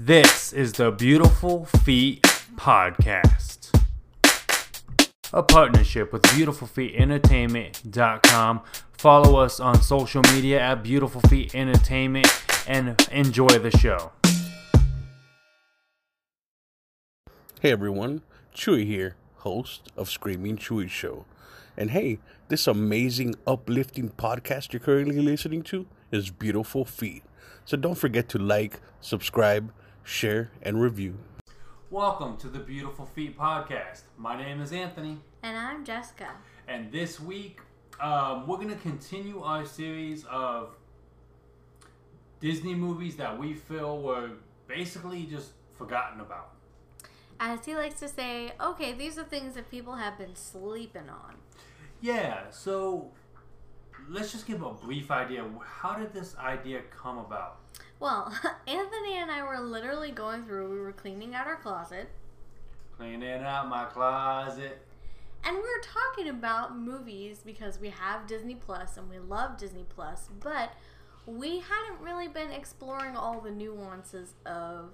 This is the Beautiful Feet Podcast, a partnership with BeautifulFeetEntertainment.com. Follow us on social media at Beautiful Feet Entertainment and enjoy the show. Hey everyone, Chewy here, host of Screaming Chewy Show. And hey, this amazing, uplifting podcast you're currently listening to is Beautiful Feet. So don't forget to like, subscribe, share, and review. Welcome to the Beautiful Feet Podcast. My name is Anthony, And I'm Jessica. and this week um, we're going to continue our series of Disney movies that we feel were basically just forgotten about. As he likes to say, okay, these are things that people have been sleeping on. Yeah, so let's just give a brief idea. How did this idea come about? Well, Anthony and I were literally going through, we were cleaning out our closet, Cleaning out my closet. and we were talking about movies because we have Disney Plus and we love Disney Plus, but we hadn't really been exploring all the nuances of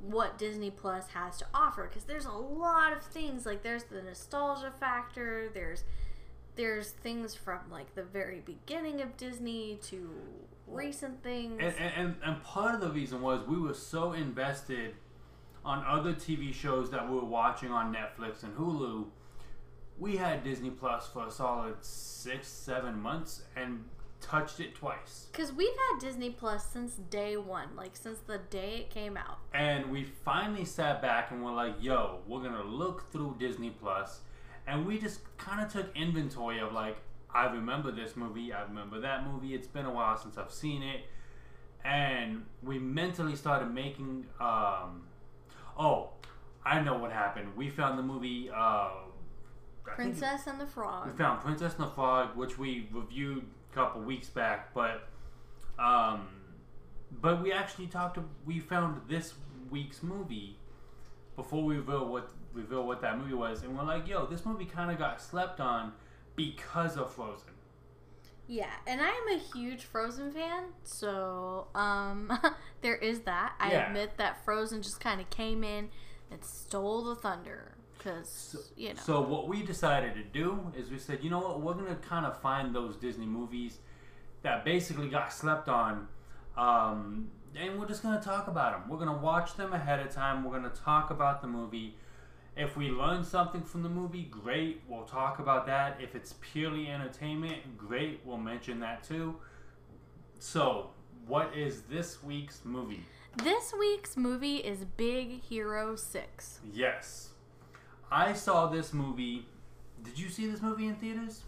what Disney Plus has to offer because there's a lot of things like there's the nostalgia factor, there's there's things from like the very beginning of Disney to recent things. And, and, and, part of the reason was we were so invested on other TV shows that we were watching on Netflix and Hulu. We had Disney Plus for a solid six, seven months and touched it twice. Because we've had Disney Plus since day one, like since the day it came out. And we finally sat back and we're like, yo, we're going to look through Disney Plus. And we just kind of took inventory of like, I remember this movie, I remember that movie. It's been a while since I've seen it. And we mentally started making. Um, oh, I know what happened. We found the movie. Uh, Princess and the Frog. we found Princess and the Frog, which we reviewed a couple weeks back, but um, but we actually talked. To, we found this week's movie before we reveal what reveal what that movie was, and we're like, "Yo, this movie kind of got slept on because of Frozen." Yeah, and I am a huge Frozen fan, so um, there is that. I Yeah. admit that Frozen just kind of came in and stole the thunder because you know. So what we decided to do is we said, you know what, we're gonna kind of find those Disney movies that basically got slept on, um, and we're just gonna talk about them. We're gonna watch them ahead of time. We're gonna talk about the movie. If we learn something from the movie, great. We'll talk about that. If it's purely entertainment, great. We'll mention that too. So, what is this week's movie? This week's movie is Big Hero 6. Yes. I saw this movie. Did you see this movie in theaters?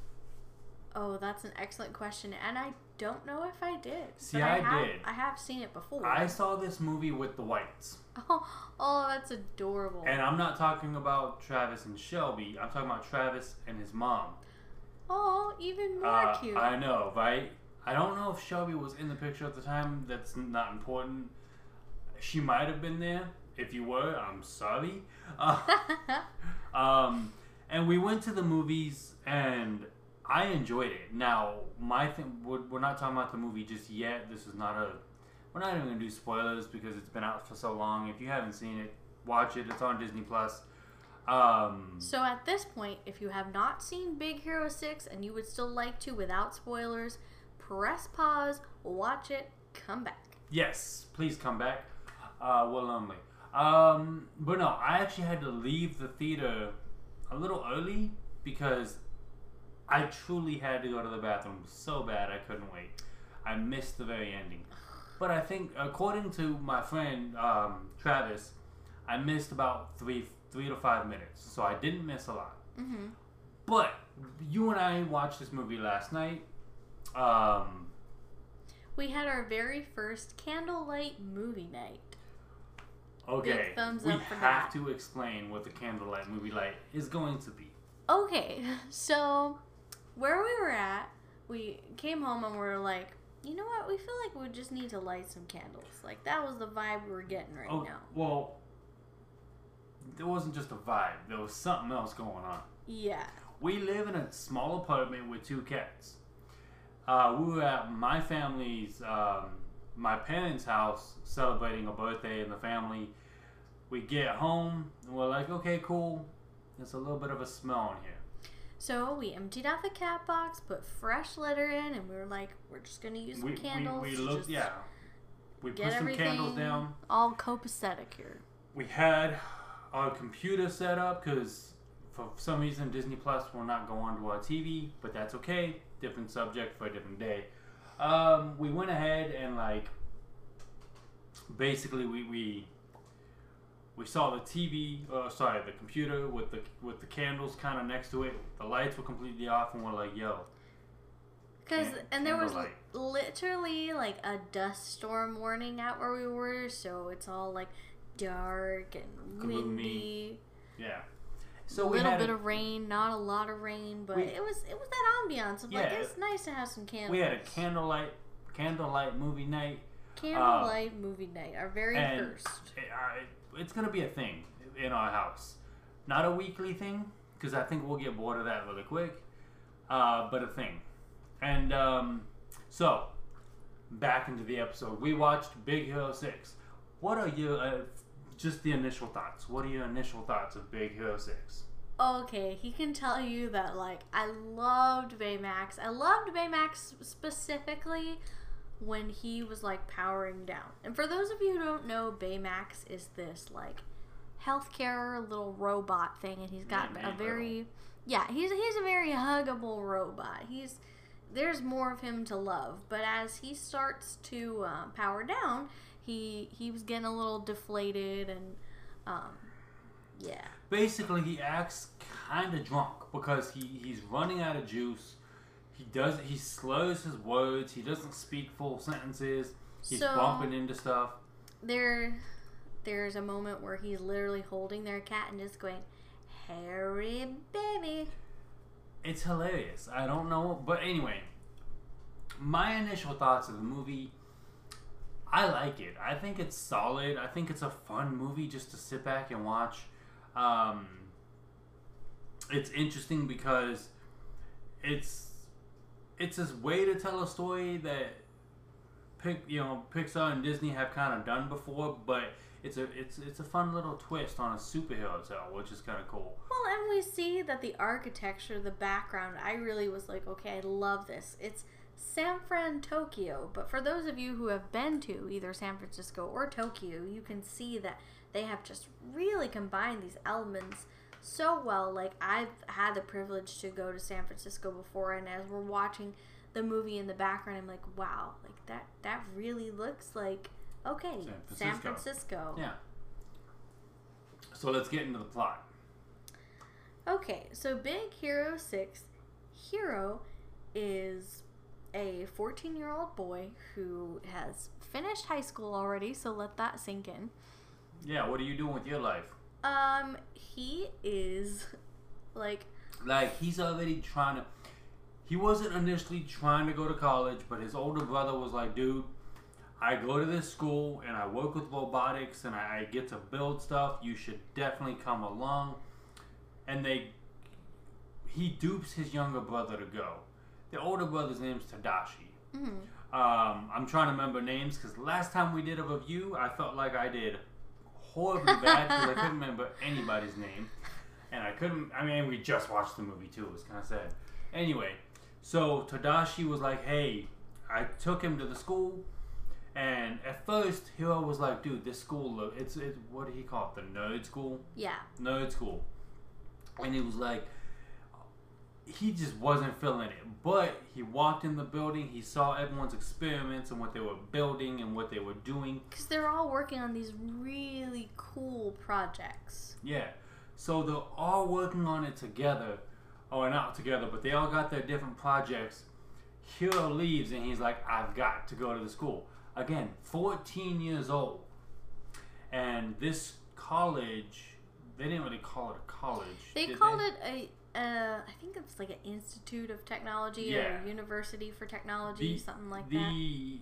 Oh, that's an excellent question, and I don't know if I did. See, but I have, did. I have seen it before. I saw this movie with the Whites. Oh, oh, that's adorable. And I'm not talking about Travis and Shelby. I'm talking about Travis and his mom. oh, even more Uh, cute. I know, right? I don't know if Shelby was in the picture at the time. That's not important. She might have been there. If you were, I'm sorry. Uh, um, and we went to the movies, and I enjoyed it. Now, my thing, we're, we're not talking about the movie just yet. This is not a. We're not even gonna do spoilers because it's been out for so long. If you haven't seen it, watch it. It's on Disney Plus. Um, So at this point, if you have not seen Big Hero 6 and you would still like to without spoilers, press pause, watch it, come back. Yes, please come back. Uh, we're lonely. Um, but no, I actually had to leave the theater a little early because I truly had to go to the bathroom so bad I couldn't wait. I missed the very ending. But I think, according to my friend um, Travis, I missed about three three to five minutes, so I didn't miss a lot. hmm But you and I watched this movie last night. Um, We had our very first candlelight movie night. Okay, thumbs we have that. to explain what the candlelight movie light is going to be. Okay, so where we were at, we came home and we were like, you know what? We feel like we just need to light some candles. Like that was the vibe we were getting right oh, now. well, there wasn't just a vibe. There was something else going on. Yeah. We live in a small apartment with two cats. Uh, we were at my family's um, my parents' house celebrating a birthday in the family. We get home and we're like, okay, cool. There's a little bit of a smell in here. So we emptied out the cat box, put fresh litter in, and we were like, we're just gonna use some we, candles. we, we looked, just yeah. We get put some everything candles down. all copacetic here. We had our computer set up because for some reason Disney Plus will not go onto our TV, but that's okay. Different subject for a different day. Um, we went ahead and like basically we we we saw the TV, uh, sorry, the computer with the with the candles kind of next to it. The lights were completely off, and we're like, "Yo, Cause and there was candlelight. literally like a dust storm warning out where we were, so it's all like dark and Gloomy. windy. yeah." So a little bit a, of rain, not a lot of rain, but We- it was it was that ambiance of like it's nice to have some candles. we had a candlelight candlelight movie night. candlelight movie night, our very first. it- I- it's gonna be a thing in our house, not a weekly thing because I think we'll get bored of that really quick. Uh, but a thing, and um, so back into the episode. We watched Big Hero Six. What are your uh, just the initial thoughts? What are your initial thoughts of Big Hero Six? Okay, he can tell you that like I loved Baymax. I loved Baymax specifically when he was like powering down. And for those of you who don't know, Baymax is this like healthcare little robot thing, and he's got Man, a very yeah he's he's a very huggable robot. He's there's more of him to love, but as he starts to uh, power down, he he was getting a little deflated and um yeah. basically he acts kind of drunk because he, he's running out of juice. He does he slurs his words. He doesn't speak full sentences. He's So- bumping into stuff. there there's a moment where he's literally holding their cat and just going hairy baby It's hilarious. I don't know, but anyway, my initial thoughts of the movie. I like it. I think it's solid. I think it's a fun movie just to sit back and watch. Um, it's interesting because it's it's this way to tell a story that pick you know Pixar and Disney have kind of done before, but it's a it's it's a fun little twist on a superhero tale, which is kind of cool. well and we see that the architecture the background i really was like okay i love this it's San Fransokyo but for those of you who have been to either san francisco or tokyo you can see that they have just really combined these elements so well like i've had the privilege to go to san francisco before and as we're watching the movie in the background i'm like wow like that that really looks like okay San san Francisco. francisco Yeah. So let's get into the plot. Okay, so Big Hero 6, Hiro is a 14 year old boy who has finished high school already, so let that sink in. Yeah, what are you doing with your life? Um, he is like, Like he's already trying to. He wasn't initially trying to go to college, but his older brother was like, "Dude, I go to this school and I work with robotics and I, I get to build stuff. You should definitely come along." And they, he dupes his younger brother to go. The older brother's name's Tadashi. mhm. Um, I'm trying to remember names because last time we did a review, I felt like I did horribly bad because I couldn't remember anybody's name, and I couldn't. I mean, we just watched the movie too. It was kind of sad. Anyway, so Tadashi was like, "Hey, I took him to the school." And at first, Hiro was like, "Dude, this school look it's it. What did he call it? The nerd school? yeah. Nerd school." And he was like, he just wasn't feeling it. But he walked in the building, he saw everyone's experiments and what they were building and what they were doing. Because they're all working on these really cool projects. Yeah. So they're all working on it together. Oh, or not together, but they all got their different projects. Hiro leaves and he's like, I've got to go to the school. Again, 14 years old. And this college, they didn't really call it a college. They called it a, uh, I think it's like an Institute of Technology Yeah. or University for Technology, The- something like the, that.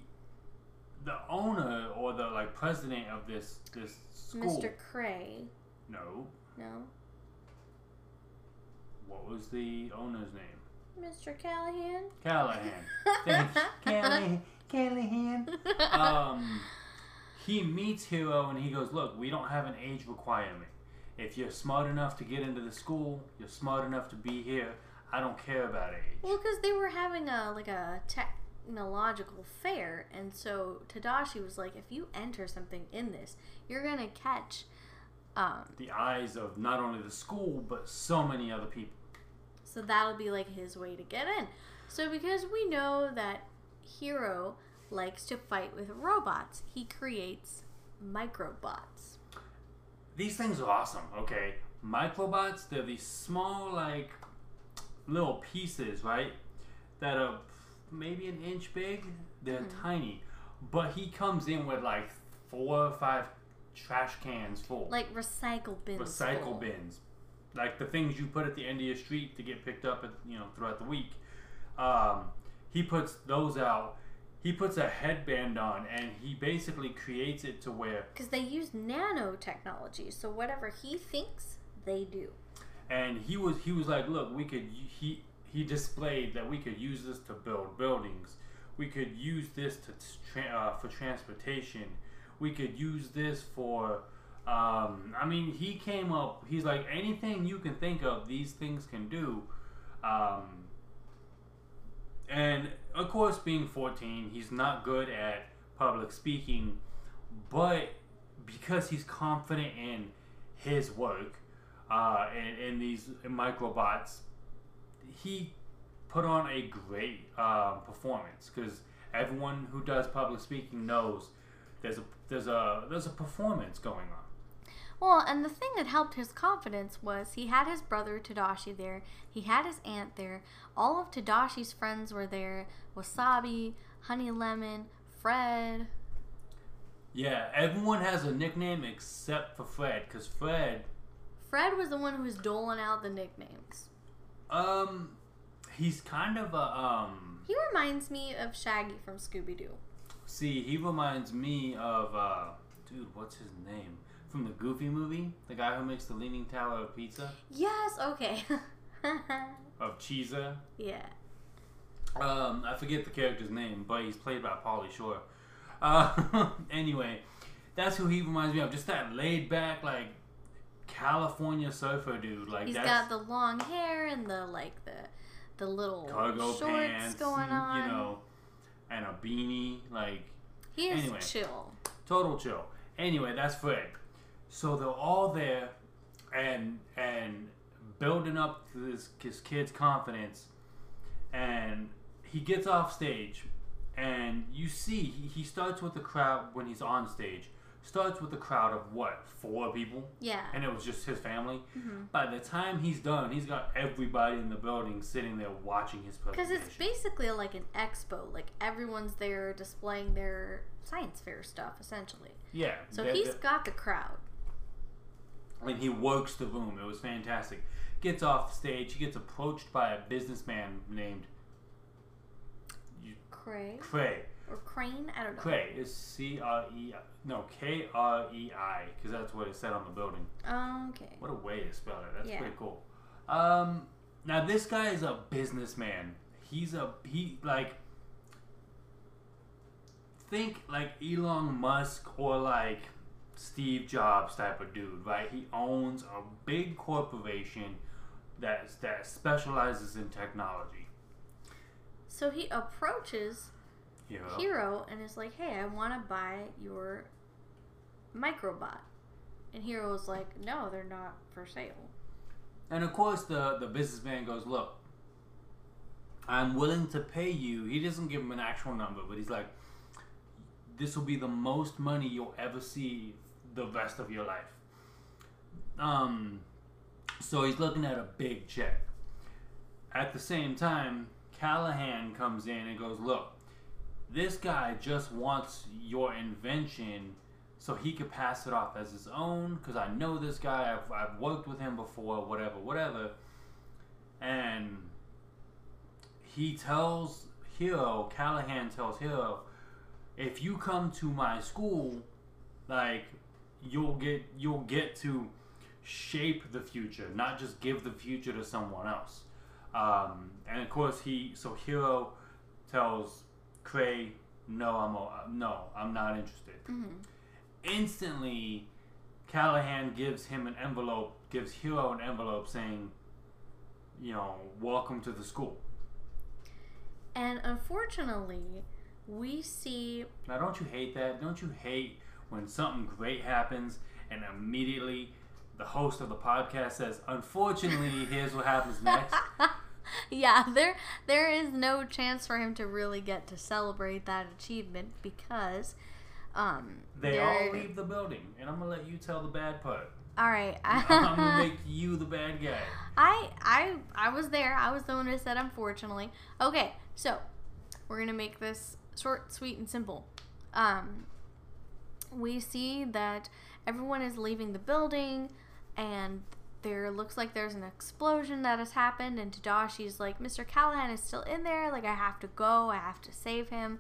The owner or the like president of this this school. Mr. Krei. No. No? What was the owner's name? Mr. Callahan? Callahan. Thank you. Callahan. Callahan. um, he meets Hiro and he goes, "Look, we don't have an age requirement. If you're smart enough to get into the school, you're smart enough to be here. I don't care about age." Well, because they were having a like a technological fair, and so Tadashi was like, "If you enter something in this, you're gonna catch." Um, the eyes of not only the school but so many other people. So that'll be like his way to get in. So because we know that Hiro likes to fight with robots, he creates microbots. These things are awesome, okay? Microbots, they're these small, like, little pieces, right? That are maybe an inch big. They're mm-hmm. tiny. But he comes in with like four or five trash cans full. Like recycle bins. Recycle full. bins. Like the things you put at the end of your street to get picked up, at, you know, throughout the week. Um, he puts those out. He puts a headband on, and he basically creates it to where because they use nanotechnology, so whatever he thinks, they do. And he was he was like, look, we could he he displayed that we could use this to build buildings. We could use this to tra- uh, for transportation. We could use this for. Um, I mean, he came up. He's like anything you can think of. These things can do. Um, and of course, being 14, he's not good at public speaking, but because he's confident in his work uh, and in these microbots, he put on a great uh, performance because everyone who does public speaking knows there's a there's a there's a performance going on. Well, and the thing that helped his confidence was he had his brother Tadashi there, he had his aunt there, all of Tadashi's friends were there Wasabi, Honey Lemon, Fred. Yeah, everyone has a nickname except for Fred, because Fred. Fred was the one who was doling out the nicknames. Um, he's kind of a um. He reminds me of Shaggy from Scooby Doo. See, he reminds me of uh, dude, what's his name? From the Goofy movie, the guy who makes the Leaning Tower of Pizza. Yes. Okay. of Cheesa. Yeah. Um, I forget the character's name, but he's played by Pauly Shore. Uh, anyway, that's who he reminds me of. Just that laid back, like California surfer dude. Like he's got the long hair and the like the the little cargo shorts pants going on. You know, and a beanie. Like he is anyway, chill. Total chill. Anyway, that's Fred. So they're all there, and and building up this his kid's confidence, and he gets off stage, and you see he, he starts with the crowd when he's on stage. Starts with a crowd of what four people? Yeah. And it was just his family. Mm-hmm. By the time he's done, he's got everybody in the building sitting there watching his presentation. Because it's basically like an expo. Like everyone's there displaying their science fair stuff, essentially. Yeah. So he's got the crowd and he works the room. It was fantastic. Gets off the stage. He gets approached by a businessman named Krei. Krei. Or Crane. I don't know. Krei is C R E no K R E I because that's what it said on the building. Okay. What a way to spell it. That's yeah. pretty cool. Um, now this guy is a businessman. He's a he like think like Elon Musk or like Steve Jobs type of dude, right? He owns a big corporation that that specializes in technology. So he approaches Hiro, Hiro and is like, "Hey, I want to buy your microbot." And Hiro Hiro's like, "No, they're not for sale." And of course, the the businessman goes, "Look, I'm willing to pay you." He doesn't give him an actual number, but he's like, "This will be the most money you'll ever see the rest of your life. Um, so he's looking at a big check. At the same time, Callahan comes in and goes, Look, this guy just wants your invention so he could pass it off as his own because I know this guy, I've, I've worked with him before, whatever, whatever. And he tells Hiro, Callahan tells Hiro, if you come to my school, like you'll get you'll get to shape the future, not just give the future to someone else. Um, and of course, he so Hiro tells Krei no, I'm no, I'm not interested. Mm-hmm. Instantly, Callahan gives him an envelope, gives Hiro an envelope saying, you know, welcome to the school. And unfortunately, we see Now, don't you hate that? Don't you hate when something great happens and immediately the host of the podcast says, "Unfortunately, here's what happens next." yeah, there there is no chance for him to really get to celebrate that achievement because um They all leave the building, and I'm gonna let you tell the bad part. All right. I'm gonna make you the bad guy. I I I was there. I was the one who said unfortunately. Okay, so we're gonna make this short, sweet, and simple. Um, we see that everyone is leaving the building, and there looks like there's an explosion that has happened. And Tadashi's like, Mr. Callahan is still in there. Like I have to go. I have to save him.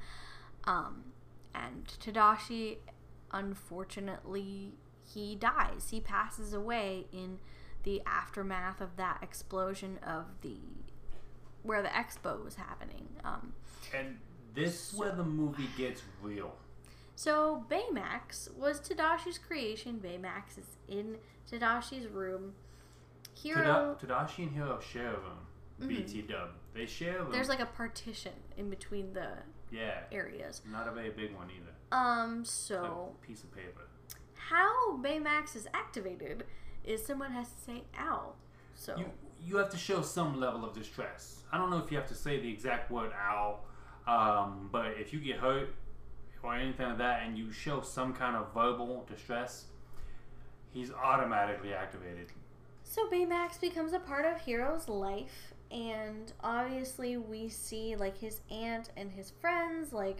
Um, and Tadashi, unfortunately, he dies. He passes away in the aftermath of that explosion of the where the expo was happening. Um, And this is where the movie gets real. So Baymax was Tadashi's creation. Baymax is in Tadashi's room. Hiro, Tada- Tadashi and Hiro share a room. BT Dub. They share a room. Mm-hmm. there's like a partition in between the yeah, areas. not a very big one either. Um, so like a piece of paper. how Baymax is activated is someone has to say ow. So You you have to show some level of distress. I don't know if you have to say the exact word "ow," um, but if you get hurt or anything like that, and you show some kind of verbal distress, he's automatically activated. So Baymax becomes a part of Hiro's life, and obviously we see like his aunt and his friends, like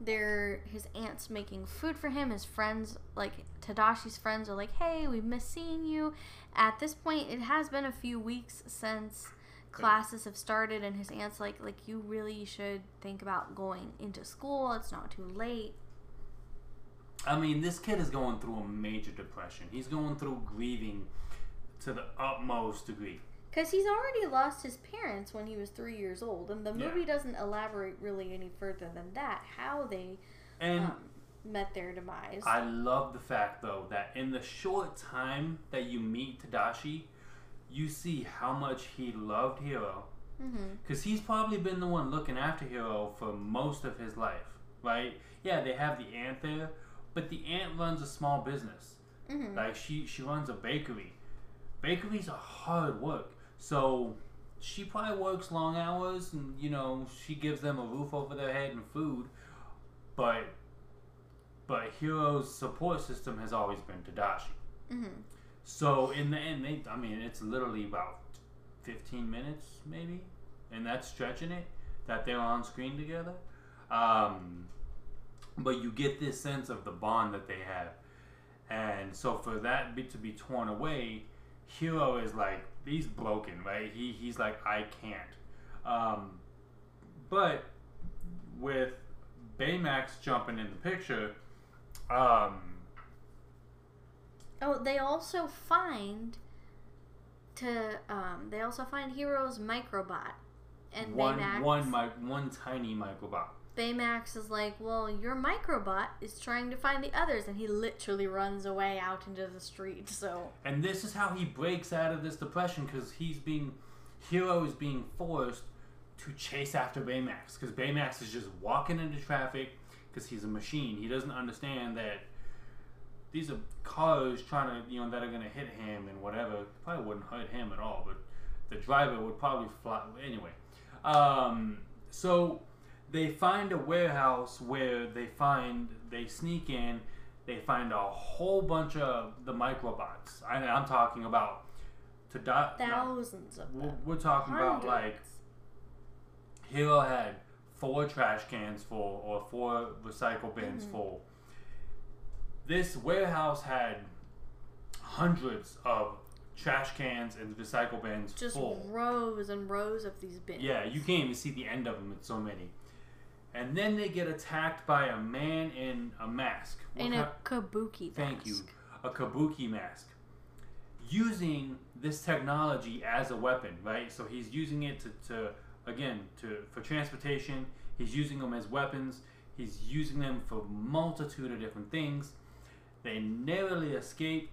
they're his aunt's making food for him. His friends, like Tadashi's friends, are like, "Hey, we miss seeing you." At this point, it has been a few weeks since classes have started, and his aunt's like, "Like you really should think about going into school. It's not too late." I mean, this kid is going through a major depression. He's going through grieving to the utmost degree. Because he's already lost his parents when he was three years old, and the Yeah. movie doesn't elaborate really any further than that how they And um, met their demise. I love the fact, though, that in the short time that you meet Tadashi, you see how much he loved Hiro. hmm Because he's probably been the one looking after Hiro for most of his life, right? Yeah, they have the aunt there, but the aunt runs a small business. hmm Like, she, she runs a bakery. Bakeries are hard work. So, she probably works long hours and, you know, she gives them a roof over their head and food. But, but Hiro's support system has always been Tadashi. hmm So in the end, they, I mean, it's literally about 15 minutes, maybe, and that's stretching it, that they're on screen together. Um, but you get this sense of the bond that they have. And so for that bit to be torn away, Hiro is like, he's broken, right? He, he's like, I can't. Um, but with Baymax jumping in the picture, um, Oh, they also find to um, they also find Hiro's microbot, and one, Baymax. one, mi- one tiny microbot. Baymax is like, well, your microbot is trying to find the others, and he literally runs away out into the street. So And this is how he breaks out of this depression because he's being, Hiro is being forced to chase after Baymax because Baymax is just walking into traffic because he's a machine. He doesn't understand that these are cars trying to, you know, that are going to hit him and whatever. Probably wouldn't hurt him at all, but the driver would probably fly. Anyway, um, so they find a warehouse where they find, they sneak in, they find a whole bunch of the microbots. I, I'm talking about to thousands of them. we're talking about like Hundreds. Hiro had four trash cans full or four recycle bins Mhm. full. This warehouse had hundreds of trash cans and recycle bins just full. rows and rows of these bins. Yeah, you can't even see the end of them. It's so many. And then they get attacked by a man in a mask. What in a kabuki. Mask. Thank you. A kabuki mask. Using this technology as a weapon, right? So he's using it to, to again, to for transportation. He's using them as weapons. He's using them for multitude of different things. They narrowly escape.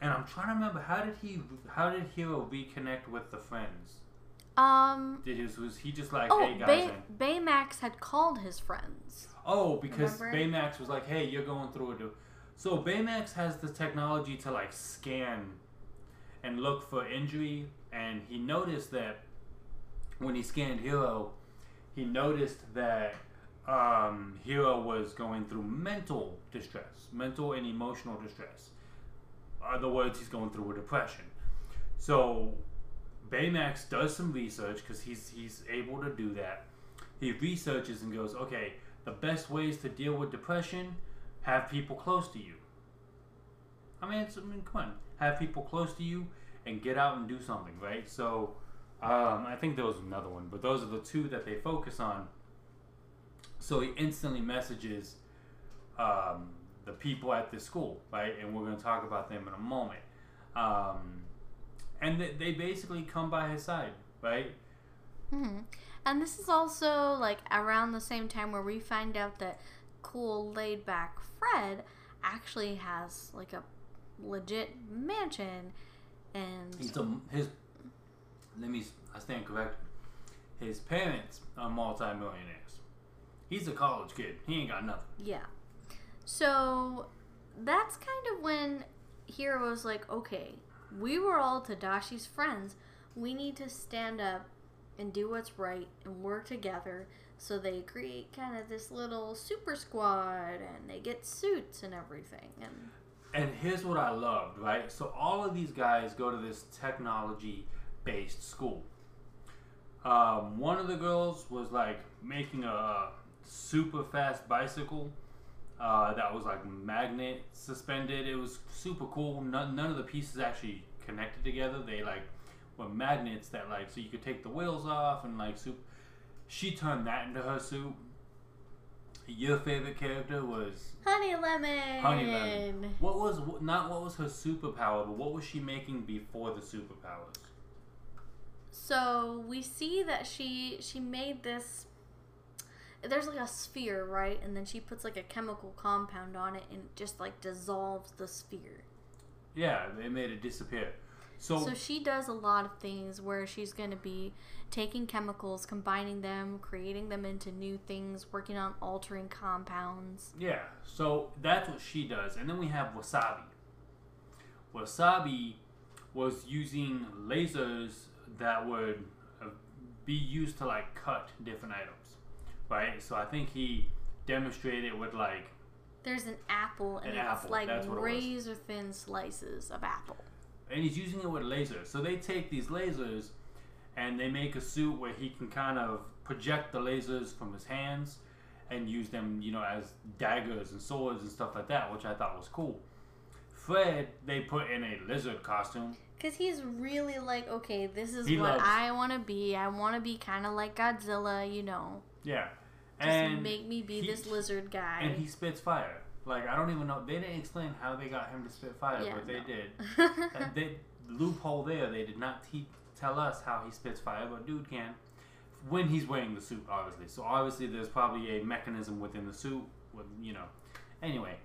And I'm trying to remember how did he how did Hiro reconnect with the friends? Um. Did his was he just like Oh, hey guys? Bay- and- Baymax had called his friends. Oh, because Remember? Baymax was like, "Hey, you're going through it." So Baymax has the technology to like scan and look for injury, and he noticed that when he scanned Hiro, he noticed that um, Hiro was going through mental distress, mental and emotional distress. In Other words, he's going through a depression. So Baymax does some research because he's he's able to do that. He researches and goes, okay, the best ways to deal with depression, have people close to you. I mean, I mean, come on, have people close to you and get out and do something, right? So, um, I think there was another one, but those are the two that they focus on. So he instantly messages um, the people at this school, right? And we're going to talk about them in a moment. Um, and they, they basically come by his side, right? hmm And this is also like around the same time where we find out that cool, laid back Fred actually has like a legit mansion, and He's a, his. Let me. I stand corrected. His parents are multimillionaires. He's a college kid. He ain't got nothing. yeah. So that's kind of when Hiro was like, okay, we were all Tadashi's friends. We need to stand up and do what's right and work together. So they create kind of this little super squad and they get suits and everything. And And here's what I loved, right? So all of these guys go to this technology-based school. Um, one of the girls was like making a super fast bicycle uh, that was like magnet suspended. It was super cool. None, none of the pieces actually connected together. They like were magnets that like so you could take the wheels off and like soup. She turned that into her suit. Your favorite character was Honey Lemon! Honey Lemon. What was not what was her superpower, but what was she making before the superpowers? So we see that she she made this there's like a sphere, right? And then she puts like a chemical compound on it and it just like dissolves the sphere. Yeah, they made it disappear. So, So she does a lot of things where she's going to be taking chemicals, combining them, creating them into new things, working on altering compounds. yeah, so that's what she does, and then we have Wasabi. Wasabi was using lasers that would uh, be used to like cut different items, right? So I think he demonstrated with like There's an apple and An it's apple, like what it razor thin slices of apple. and he's using it with lasers. So they take these lasers and they make a suit where he can kind of project the lasers from his hands and use them, you know, as daggers and swords and stuff like that, which I thought was cool. Fred, they put in a lizard costume. Because he's really like, okay, this is He what loves- I want to be. I want to be kind of like Godzilla, you know. Yeah. Just and make me be he- this lizard guy. And he spits fire. Like I don't even know. They didn't explain how they got him to spit fire, Yeah, but they no. did. Uh, they loophole there. They did not te- tell us how he spits fire, but dude can when he's wearing the suit, obviously. So obviously, there's probably a mechanism within the suit. With you know, anyway.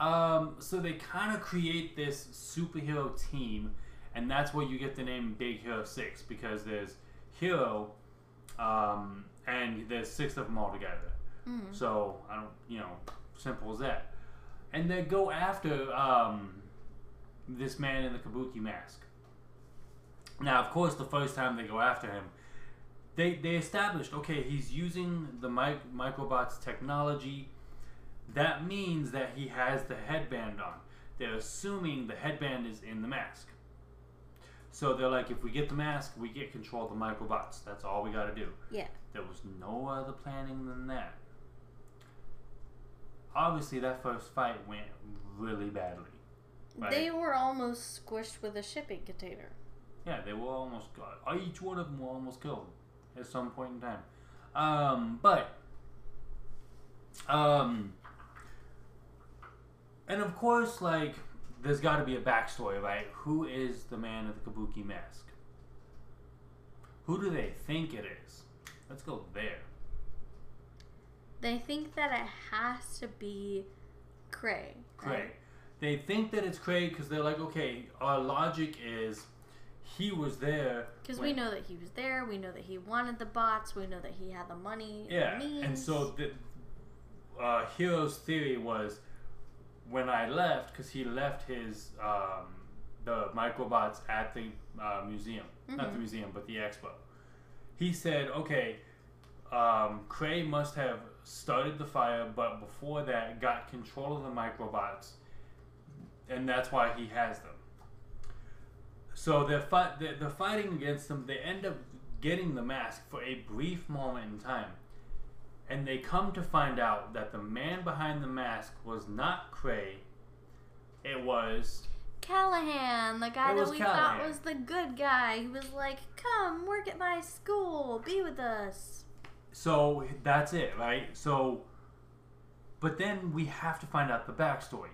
Um, so they kind of create this superhero team, and that's where you get the name Big Hero Six because there's Hero, um, and there's six of them all together. Mhm. So I don't, you know, simple as that. And they go after um, this man in the kabuki mask. Now, of course, the first time they go after him, they they established okay, he's using the mic- microbots technology. That means that he has the headband on. They're assuming the headband is in the mask. So they're like, if we get the mask, we get control of the microbots. That's all we got to do. yeah. There was no other planning than that. Obviously, that first fight went really badly. Right. They were almost squished with a shipping container. Yeah, they were almost. Each one of them were almost killed at some point in time. Um, but, um, and of course, like, there's got to be a backstory, right? Who is the man of the kabuki mask? Who do they think it is? Let's go there. They think that it has to be Krei. Krei. They think that it's Krei because they're like, okay, our logic is he was there. Because we know that he was there. We know that he wanted the bots. We know that he had the money. and Yeah, means. and so the uh, Hiro's theory was when I left, because he left his um, the microbots at the uh, museum, not the Mhm. museum, but the expo. He said, okay, um, Krei must have started the fire, but before that, got control of the microbots, and that's why he has them. So they're, fight, they're, they're fighting against them. They end up getting the mask for a brief moment in time. And they come to find out that the man behind the mask was not Krei. It was Callahan, the guy It that we Callahan. thought was the good guy, he was like, "Come work at my school, be with us." so that's it, right? So, but then we have to find out the backstory.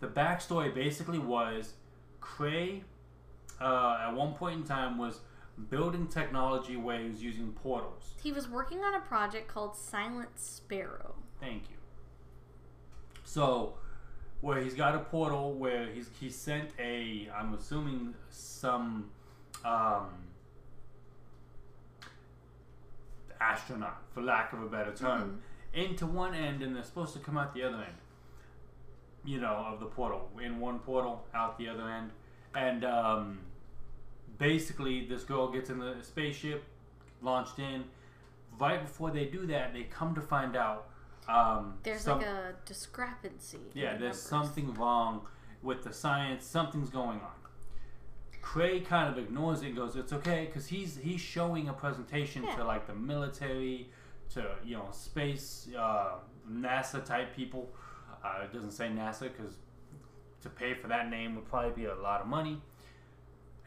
The backstory basically was Krei, uh, at one point in time, was building technology where he was using portals. He was working on a project called Silent Sparrow. Thank you. So, where he's got a portal where he's he sent a I'm assuming some um, astronaut, for lack of a better term, into one end, and they're supposed to come out the other end. You know, of the portal. In one portal, out the other end, and um, basically, this girl gets in the spaceship, launched in. Right before they do that, they come to find out um, There's some- like a discrepancy. yeah, the there's numbers. something wrong with the science. Something's going on. Krei kind of ignores it and goes, "It's okay," because he's he's showing a presentation Yeah. to like the military, to you know space, uh, NASA type people. Uh, it doesn't say NASA because to pay for that name would probably be a lot of money.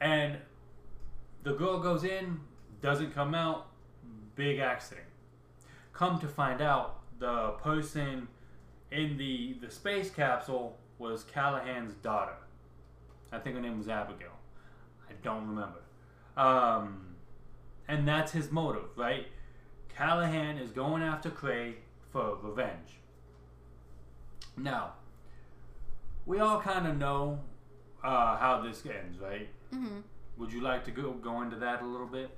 And the girl goes in, doesn't come out, big accident. Come to find out, the person in the the space capsule was Callahan's daughter. I think her name was Abigail. I don't remember. Um, and that's his motive, right? Callahan is going after Krei for revenge. Now, we all kind of know uh, how this ends, right? Mhm. Would you like to go go into that a little bit?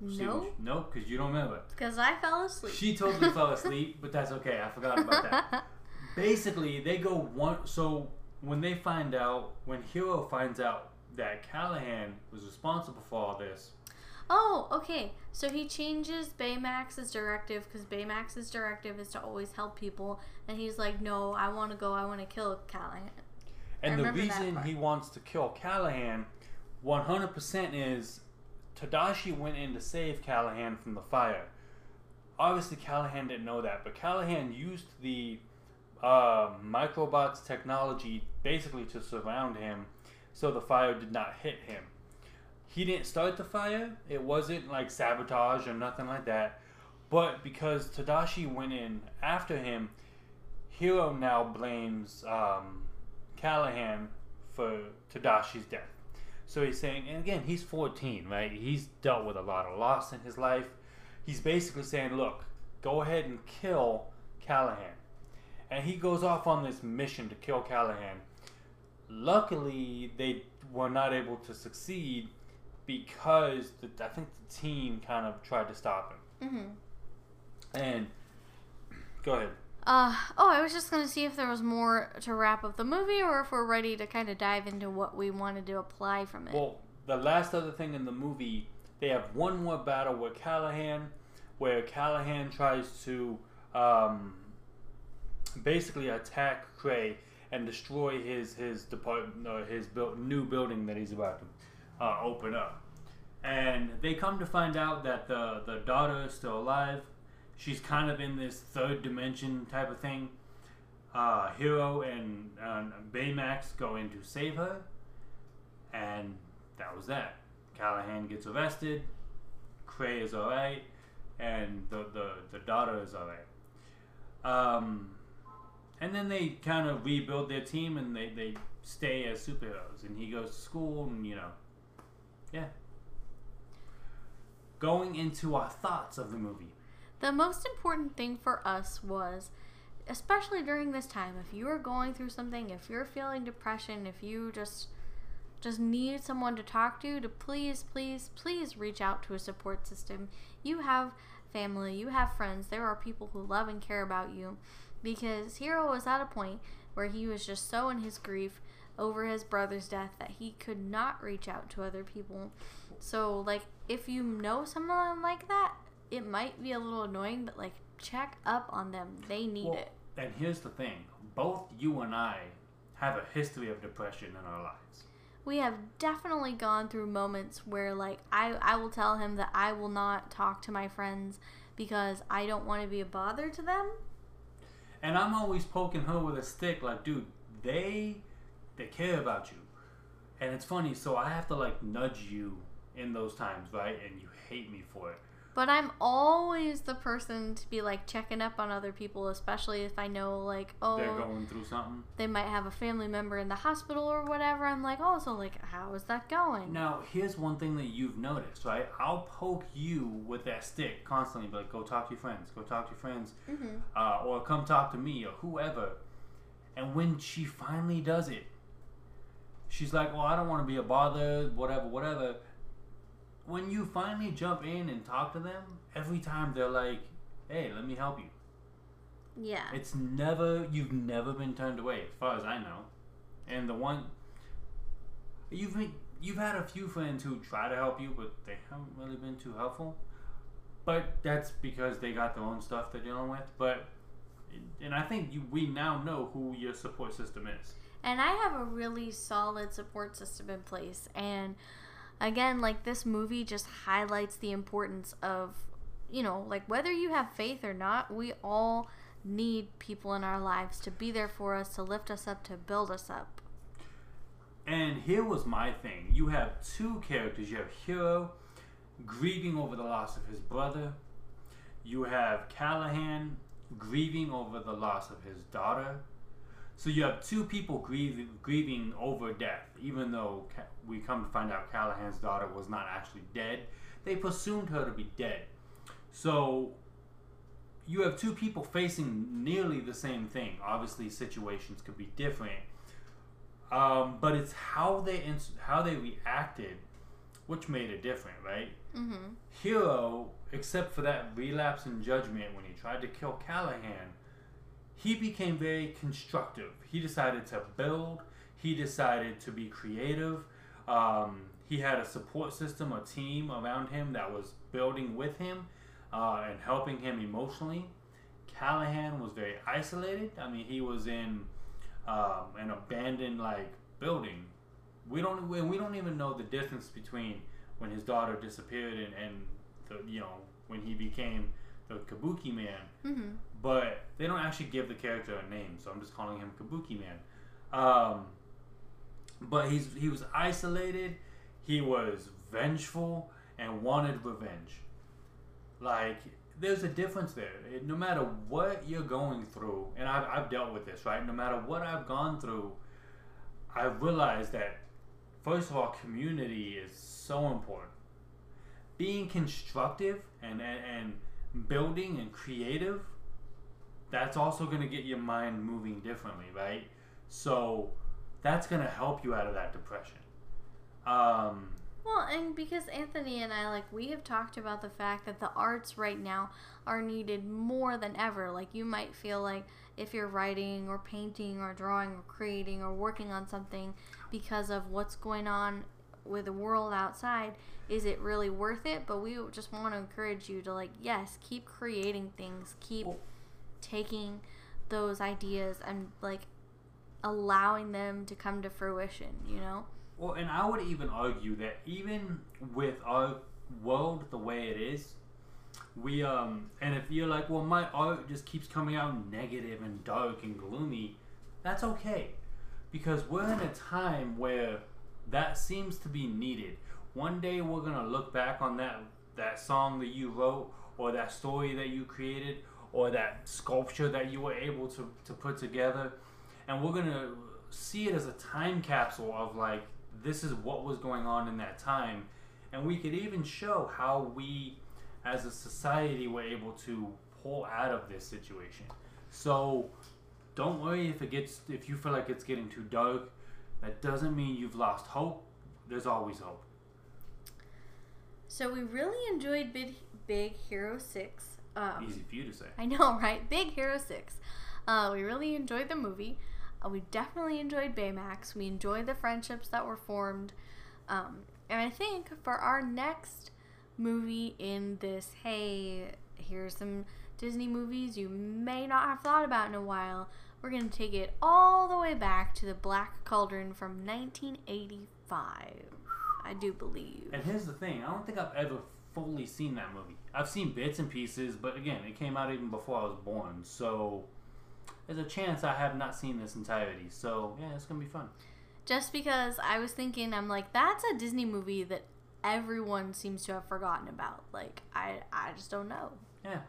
No, what you- no, because you don't remember. because I fell asleep. She totally fell asleep, but that's okay. I forgot about that. Basically, they go one. So when they find out, when Hiro finds out that Callahan was responsible for all this, Oh, okay. So he changes Baymax's directive because Baymax's directive is to always help people, and he's like, "No, I want to go. I want to kill Callahan." and the reason he wants to kill Callahan, one hundred percent is Tadashi went in to save Callahan from the fire. Obviously, Callahan didn't know that, but Callahan used the uh, microbots technology basically to surround him, so the fire did not hit him. He didn't start the fire. It wasn't like sabotage or nothing like that. But because Tadashi went in after him, Hiro now blames um, Callahan for Tadashi's death. So he's saying, and again, he's 14, right? He's dealt with a lot of loss in his life. He's basically saying, look, go ahead and kill Callahan. And he goes off on this mission to kill Callahan. Luckily, they were not able to succeed because the, I think the team kind of tried to stop him. hmm And go ahead. Uh oh, I was just gonna see if there was more to wrap up the movie, or if we're ready to kind of dive into what we wanted to apply from it. Well, the last other thing in the movie, they have one more battle with Callahan, where Callahan tries to um, basically attack Krei and destroy his his department, his new building that he's about to uh, open up. And they come to find out that the the daughter is still alive. She's kind of in this third dimension type of thing. Uh, Hiro and uh, Baymax go in to save her, and that was that. Callahan gets arrested. Krei is alright, and the, the, the daughter is alright. Um, and then they kind of rebuild their team and they, they stay as superheroes. And he goes to school, and you know, yeah. Going into our thoughts of the movie. The most important thing for us was, especially during this time, if you are going through something, if you're feeling depression, if you just just need someone to talk to, to please, please, please reach out to a support system. You have family, you have friends. There are people who love and care about you. Because Hiro was at a point where he was just so in his grief over his brother's death that he could not reach out to other people. So, like, if you know someone like that, it might be a little annoying, but like, check up on them. They need Well, it. and here's the thing: both you and I have a history of depression in our lives. we have definitely gone through moments where like I, I will tell him that I will not talk to my friends because I don't want to be a bother to them. And I'm always poking her with a stick, like, dude, they they care about you. And it's funny, so I have to like nudge you in those times, right? And you hate me for it. But I'm always the person to be like checking up on other people, especially if I know like oh They're going through something. they might have a family member in the hospital or whatever. I'm like oh so like how is that going? Now, here's one thing that you've noticed, right? I'll poke you with that stick constantly, be like, go talk to your friends, go talk to your friends, Mm-hmm. uh, or come talk to me, or whoever. And when she finally does it, she's like, well, I don't want to be a bother, whatever, whatever. When you finally jump in and talk to them, every time they're like, hey, let me help you. Yeah. It's never, you've never been turned away, as far as I know. And the one, you've been, you've had a few friends who try to help you, but they haven't really been too helpful. But that's because they got their own stuff they're dealing with. But, and I think you, we now know who your support system is. And I have a really solid support system in place. And again, like this movie just highlights the importance of, you know, like whether you have faith or not, we all need people in our lives to be there for us, to lift us up, to build us up. And here was my thing. You have two characters. You have Hiro grieving over the loss of his brother. You have Callahan grieving over the loss of his daughter. So you have two people grieving, grieving over death, even though we come to find out Callahan's daughter was not actually dead. They presumed her to be dead. So you have two people facing nearly the same thing. Obviously, situations could be different, um, but it's how they ins- how they reacted, which made it different, right? Mm-hmm. Hiro, except for that relapse in judgment when he tried to kill Callahan, he became very constructive. He decided to build. He decided to be creative. Um, he had a support system, a team around him that was building with him uh, and helping him emotionally. Callahan was very isolated. I mean, he was in um, an abandoned like building. We don't we don't even know the difference between when his daughter disappeared and, and the you know when he became the Kabuki man. Mm-hmm. But they don't actually give the character a name, so I'm just calling him Kabuki man. Um, but he's he was isolated. He was vengeful and wanted revenge. Like there's a difference there. It- no matter what you're going through, and I've, I've dealt with this, right? No matter what I've gone through, I've realized that first of all, community is so important. Being constructive and and, and building and creative, that's also going to get your mind moving differently, right? So that's going to help you out of that depression. Um, Well, and because Anthony and I, like, we have talked about the fact that the arts right now are needed more than ever. Like, you might feel like if you're writing or painting or drawing or creating or working on something because of what's going on with the world outside, is it really worth it? But we just want to encourage you to, like, yes, keep creating things, keep Well- taking those ideas and, like, allowing them to come to fruition, you know? Well, and I would even argue that even with our world the way it is, we um, and if you're like, well, my art just keeps coming out negative and dark and gloomy, that's okay, because we're in a time where that seems to be needed. One day we're gonna look back on that that song that you wrote, or that story that you created, or that sculpture that you were able to to put together, and we're gonna see it as a time capsule of like this is what was going on in that time and we could even show how we as a society, we're able to pull out of this situation. So don't worry if it gets if you feel like it's getting too dark. That doesn't mean you've lost hope. There's always hope. So we really enjoyed Big, Big Hero 6. Um, Easy for you to say. I know, right? Big Hero 6. Uh, we really enjoyed the movie. Uh, we definitely enjoyed Baymax. We enjoyed the friendships that were formed. Um, and I think for our next movie in this, hey, here's some Disney movies you may not have thought about in a while, we're going to take it all the way back to the Black Cauldron from 1985. I do believe. And here's the thing: I don't think I've ever fully seen that movie. I've seen bits and pieces, but again, it came out even before I was born, so there's a chance I have not seen this entirety. So yeah, it's gonna be fun. Just because I was thinking, I'm like, that's a Disney movie that everyone seems to have forgotten about. Like, I, I just don't know. Yeah.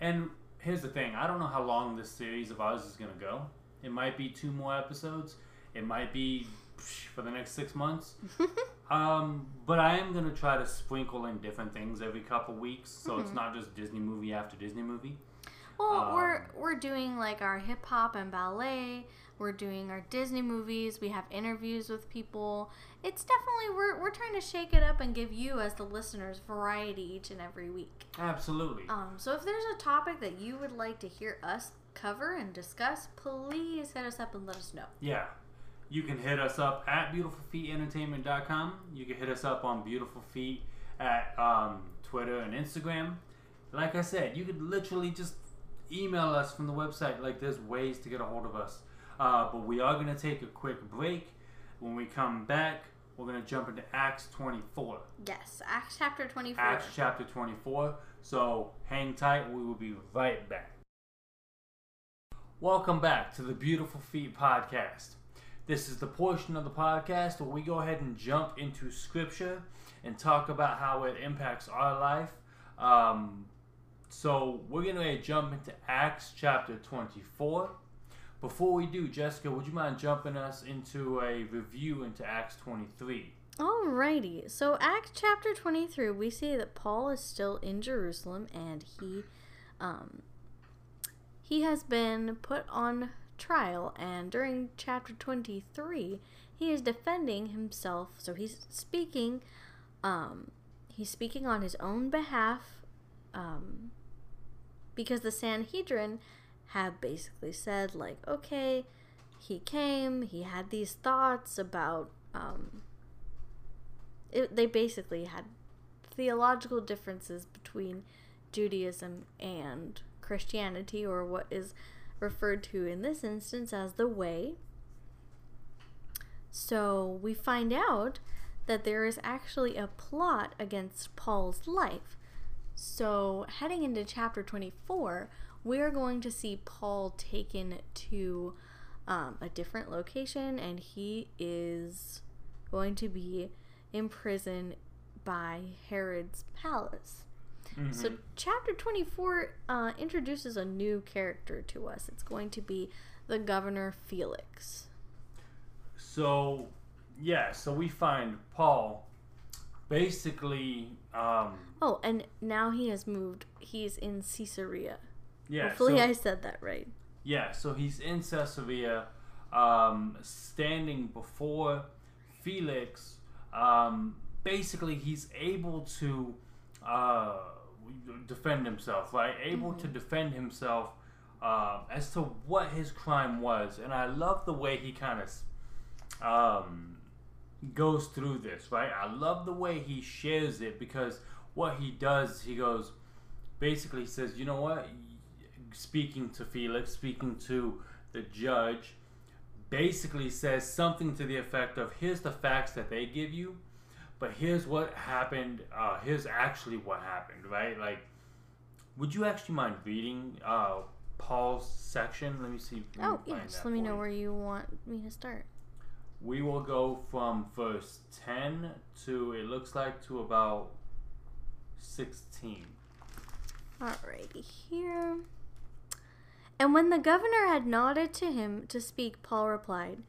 And here's the thing: I don't know how long this series of ours is gonna go. It might be two more episodes. It might be psh, for the next six months. Um, but I am gonna try to sprinkle in different things every couple weeks, so it's not just Disney movie after Disney movie. Well, we're Um, we're doing like our hip hop and ballet. We're doing our Disney movies. We have interviews with people. It's definitely we're we're trying to shake it up and give you as the listeners variety each and every week. Absolutely. Um, so if there's a topic that you would like to hear us cover and discuss, please hit us up and let us know. Yeah. You can hit us up at beautifulfeetentertainment.com. You can hit us up on Beautiful Feet at um, Twitter and Instagram. Like I said, you could literally just email us from the website. Like, there's ways to get a hold of us. Uh, but we are going to take a quick break. When we come back, we're going to jump into Acts 24. Yes, Acts chapter twenty four. Acts chapter 24. So hang tight. We will be right back. Welcome back to the Beautiful Feet Podcast. This is the portion of the podcast where we go ahead and jump into scripture and talk about how it impacts our life. Um, so we're going to jump into Acts chapter 24. Before we do, Jessica, would you mind jumping us into a review into Acts 23? Alrighty, so Acts chapter 23, we see that Paul is still in Jerusalem and he um, he has been put on trial. And during chapter 23 he is defending himself. So he's speaking um, he's speaking on his own behalf um, because the sanhedrin have basically said like okay he came he had these thoughts about um, it, they basically had theological differences between Judaism and Christianity, or what is referred to in this instance as the Way. So we find out that there is actually a plot against Paul's life. So, heading into chapter 24, we are going to see Paul taken to um, a different location, and he is going to be imprisoned by Herod's palace. So, chapter 24 uh, introduces a new character to us. It's going to be the governor Felix. So, yeah, so we find Paul basically, um, Oh, and now he has moved. He's in Caesarea. Yeah, Hopefully, so, I said that right. yeah, so he's in Caesarea, um, standing before Felix. Um, basically, he's able to uh, defend himself, right? Able to defend himself uh, as to what his crime was, and I love the way he kind of um, goes through this, right? I love the way he shares it because what he does, he goes, basically says, you know what? Speaking to Felix, speaking to the judge, basically says something to the effect of, here's the facts that they give you, but here's what happened. Uh, here's actually what happened, right? Like, would you actually mind reading uh, Paul's section? Let me see. Oh, yes. Let me know you. where you want me to start. We will go from verse 10 to, it looks like, to about 16. Alrighty, here. And when the governor had nodded to him to speak, Paul replied,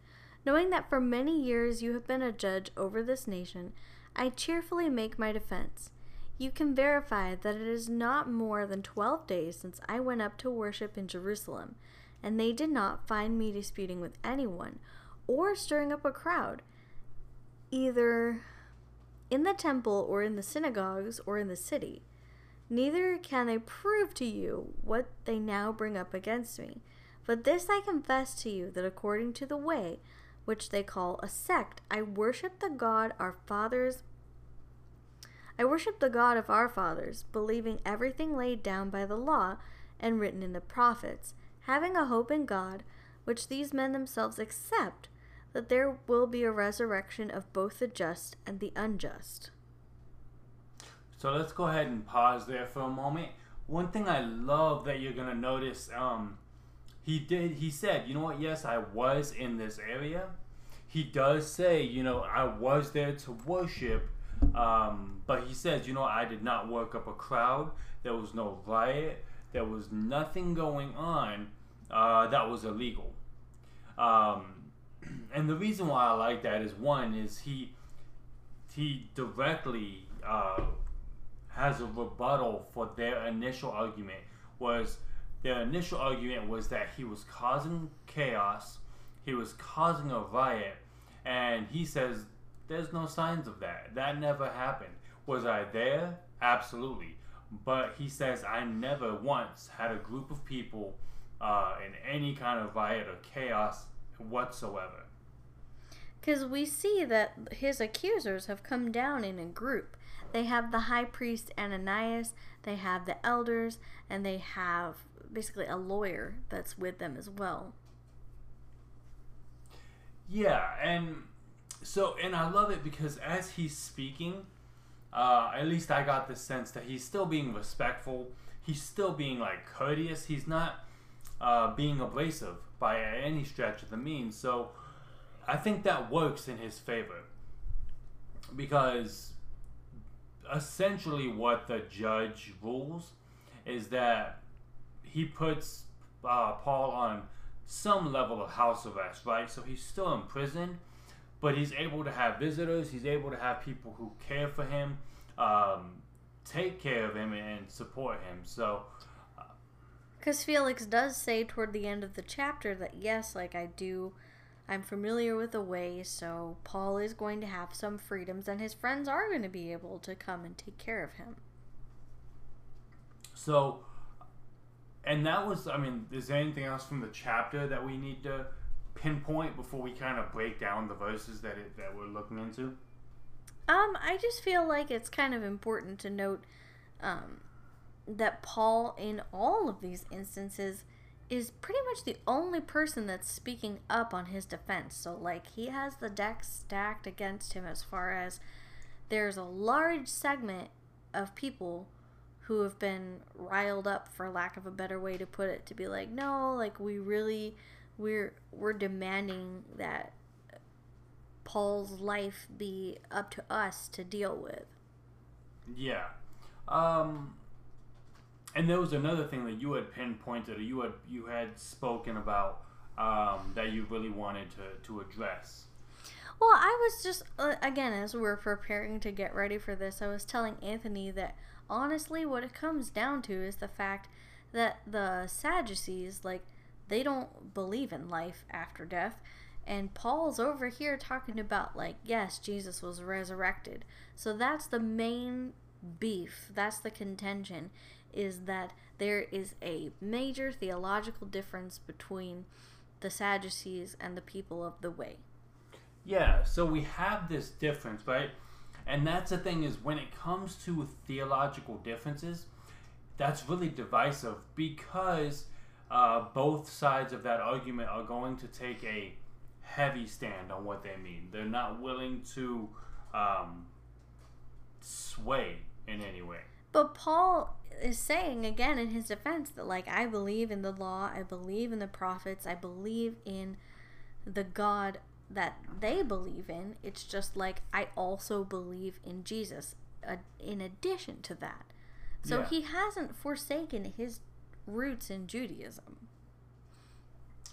Knowing that for many years you have been a judge over this nation, I cheerfully make my defense. You can verify that it is not more than twelve days since I went up to worship in Jerusalem, and they did not find me disputing with anyone or stirring up a crowd, either in the temple or in the synagogues or in the city. Neither can they prove to you what they now bring up against me. But this I confess to you that according to the way, which they call a sect, I worship the God our fathers. I worship the God of our fathers, believing everything laid down by the law and written in the prophets, having a hope in God, which these men themselves accept, that there will be a resurrection of both the just and the unjust. So let's go ahead and pause there for a moment. One thing I love that you're gonna notice, um, he did. He said, you know what? Yes, I was in this area. He does say, you know, I was there to worship, um, but he says, you know, I did not work up a crowd. There was no riot. There was nothing going on uh, that was illegal. Um, and the reason why I like that is one is he he directly uh, has a rebuttal for their initial argument was their initial argument was that he was causing chaos, he was causing a riot, and he says there's no signs of that. That never happened. Was I there? Absolutely. But he says I never once had a group of people uh, in any kind of riot or chaos whatsoever. Because we see that his accusers have come down in a group. They have the high priest Ananias, they have the elders, and they have basically a lawyer that's with them as well. Yeah, and so, and I love it because as he's speaking, uh, at least I got the sense that he's still being respectful. He's still being like courteous. He's not uh, being abrasive by any stretch of the means. So I think that works in his favor because essentially what the judge rules is that he puts uh, Paul on some level of house arrest, right? So he's still in prison, but he's able to have visitors. He's able to have people who care for him, um, take care of him, and support him. So because Felix does say toward the end of the chapter that, yes, like I do, I'm familiar with the way, so Paul is going to have some freedoms, and his friends are going to be able to come and take care of him. So, and that was, I mean, is there anything else from the chapter that we need to pinpoint before we kind of break down the verses that it, that we're looking into? Um, I just feel like it's kind of important to note um, that Paul, in all of these instances, is pretty much the only person that's speaking up on his defense. So, like, he has the deck stacked against him as far as there's a large segment of people who have been riled up, for lack of a better way to put it, to be like, no, like, we really, we're, we're demanding that Paul's life be up to us to deal with. Yeah. Um, and there was another thing that you had pinpointed or you had you had spoken about um, that you really wanted to, to address. Well i was just uh, again as we were preparing to get ready for this i was telling anthony that honestly what it comes down to is the fact that the sadducees like they don't believe in life after death. And paul's over here talking about like yes jesus was resurrected. So that's the main beef. That's the contention is that there is a major theological difference between the Sadducees and the people of the way. Yeah, so we have this difference, right? And that's the thing is when it comes to theological differences, that's really divisive because uh, both sides of that argument are going to take a heavy stand on what they mean. They're not willing to um, sway in any way. But Paul is saying again in his defense that like I believe in the law, I believe in the prophets, I believe in the God that they believe in. It's just like I also believe in Jesus uh, in addition to that. So yeah. he hasn't forsaken his roots in Judaism.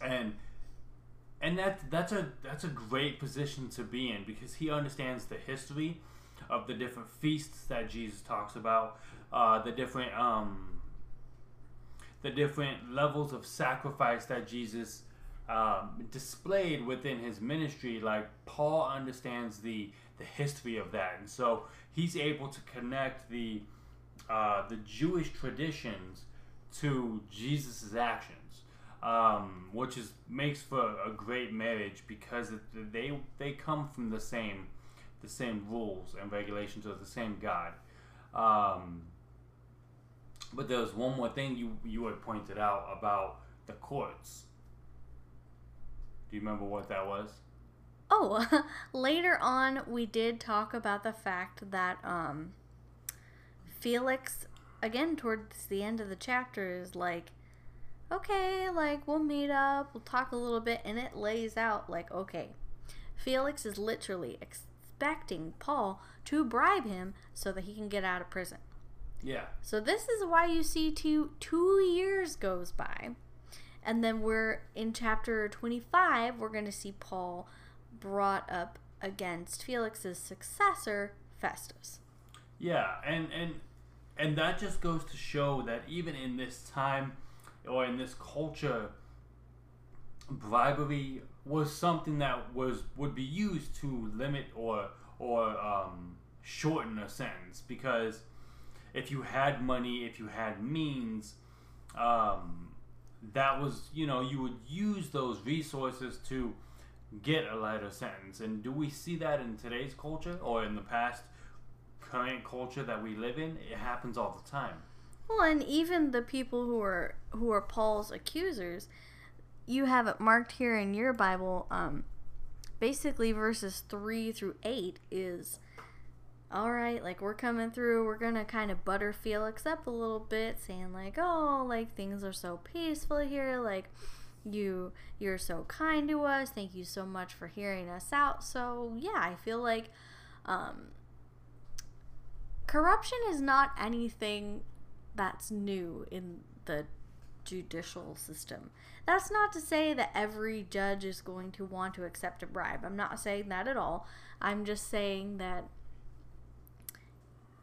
And and that that's a that's a great position to be in because he understands the history of the different feasts that Jesus talks about, uh, the different um, the different levels of sacrifice that Jesus um, displayed within his ministry. Like Paul understands the the history of that, and so he's able to connect the uh, the Jewish traditions to Jesus' actions, um, which is makes for a great marriage because they they come from the same the same rules and regulations of the same God. Um, but there was one more thing you you had pointed out about the courts. Do you remember what that was? Oh, later on we did talk about the fact that um, Felix, again towards the end of the chapter, is like, okay, like we'll meet up, we'll talk a little bit, and it lays out like, okay, Felix is literally expecting Paul to bribe him so that he can get out of prison. Yeah. So this is why you see two two years goes by. And then we're in chapter 25, we're going to see Paul brought up against Felix's successor, Festus. Yeah, and and and that just goes to show that even in this time or in this culture bribery was something that was would be used to limit or or um, shorten a sentence because if you had money, if you had means, um, that was you know you would use those resources to get a lighter sentence. And do we see that in today's culture or in the past current culture that we live in? It happens all the time. Well, and even the people who are who are Paul's accusers, you have it marked here in your Bible. Um, basically, verses three through eight is all right. Like we're coming through, we're gonna kind of butter Felix up a little bit, saying like, oh, like things are so peaceful here, like you you're so kind to us. Thank you so much for hearing us out. So yeah i feel like um, corruption is not anything that's new in the judicial system. That's not to say that every judge is going to want to accept a bribe. I'm not saying that at all. I'm just saying that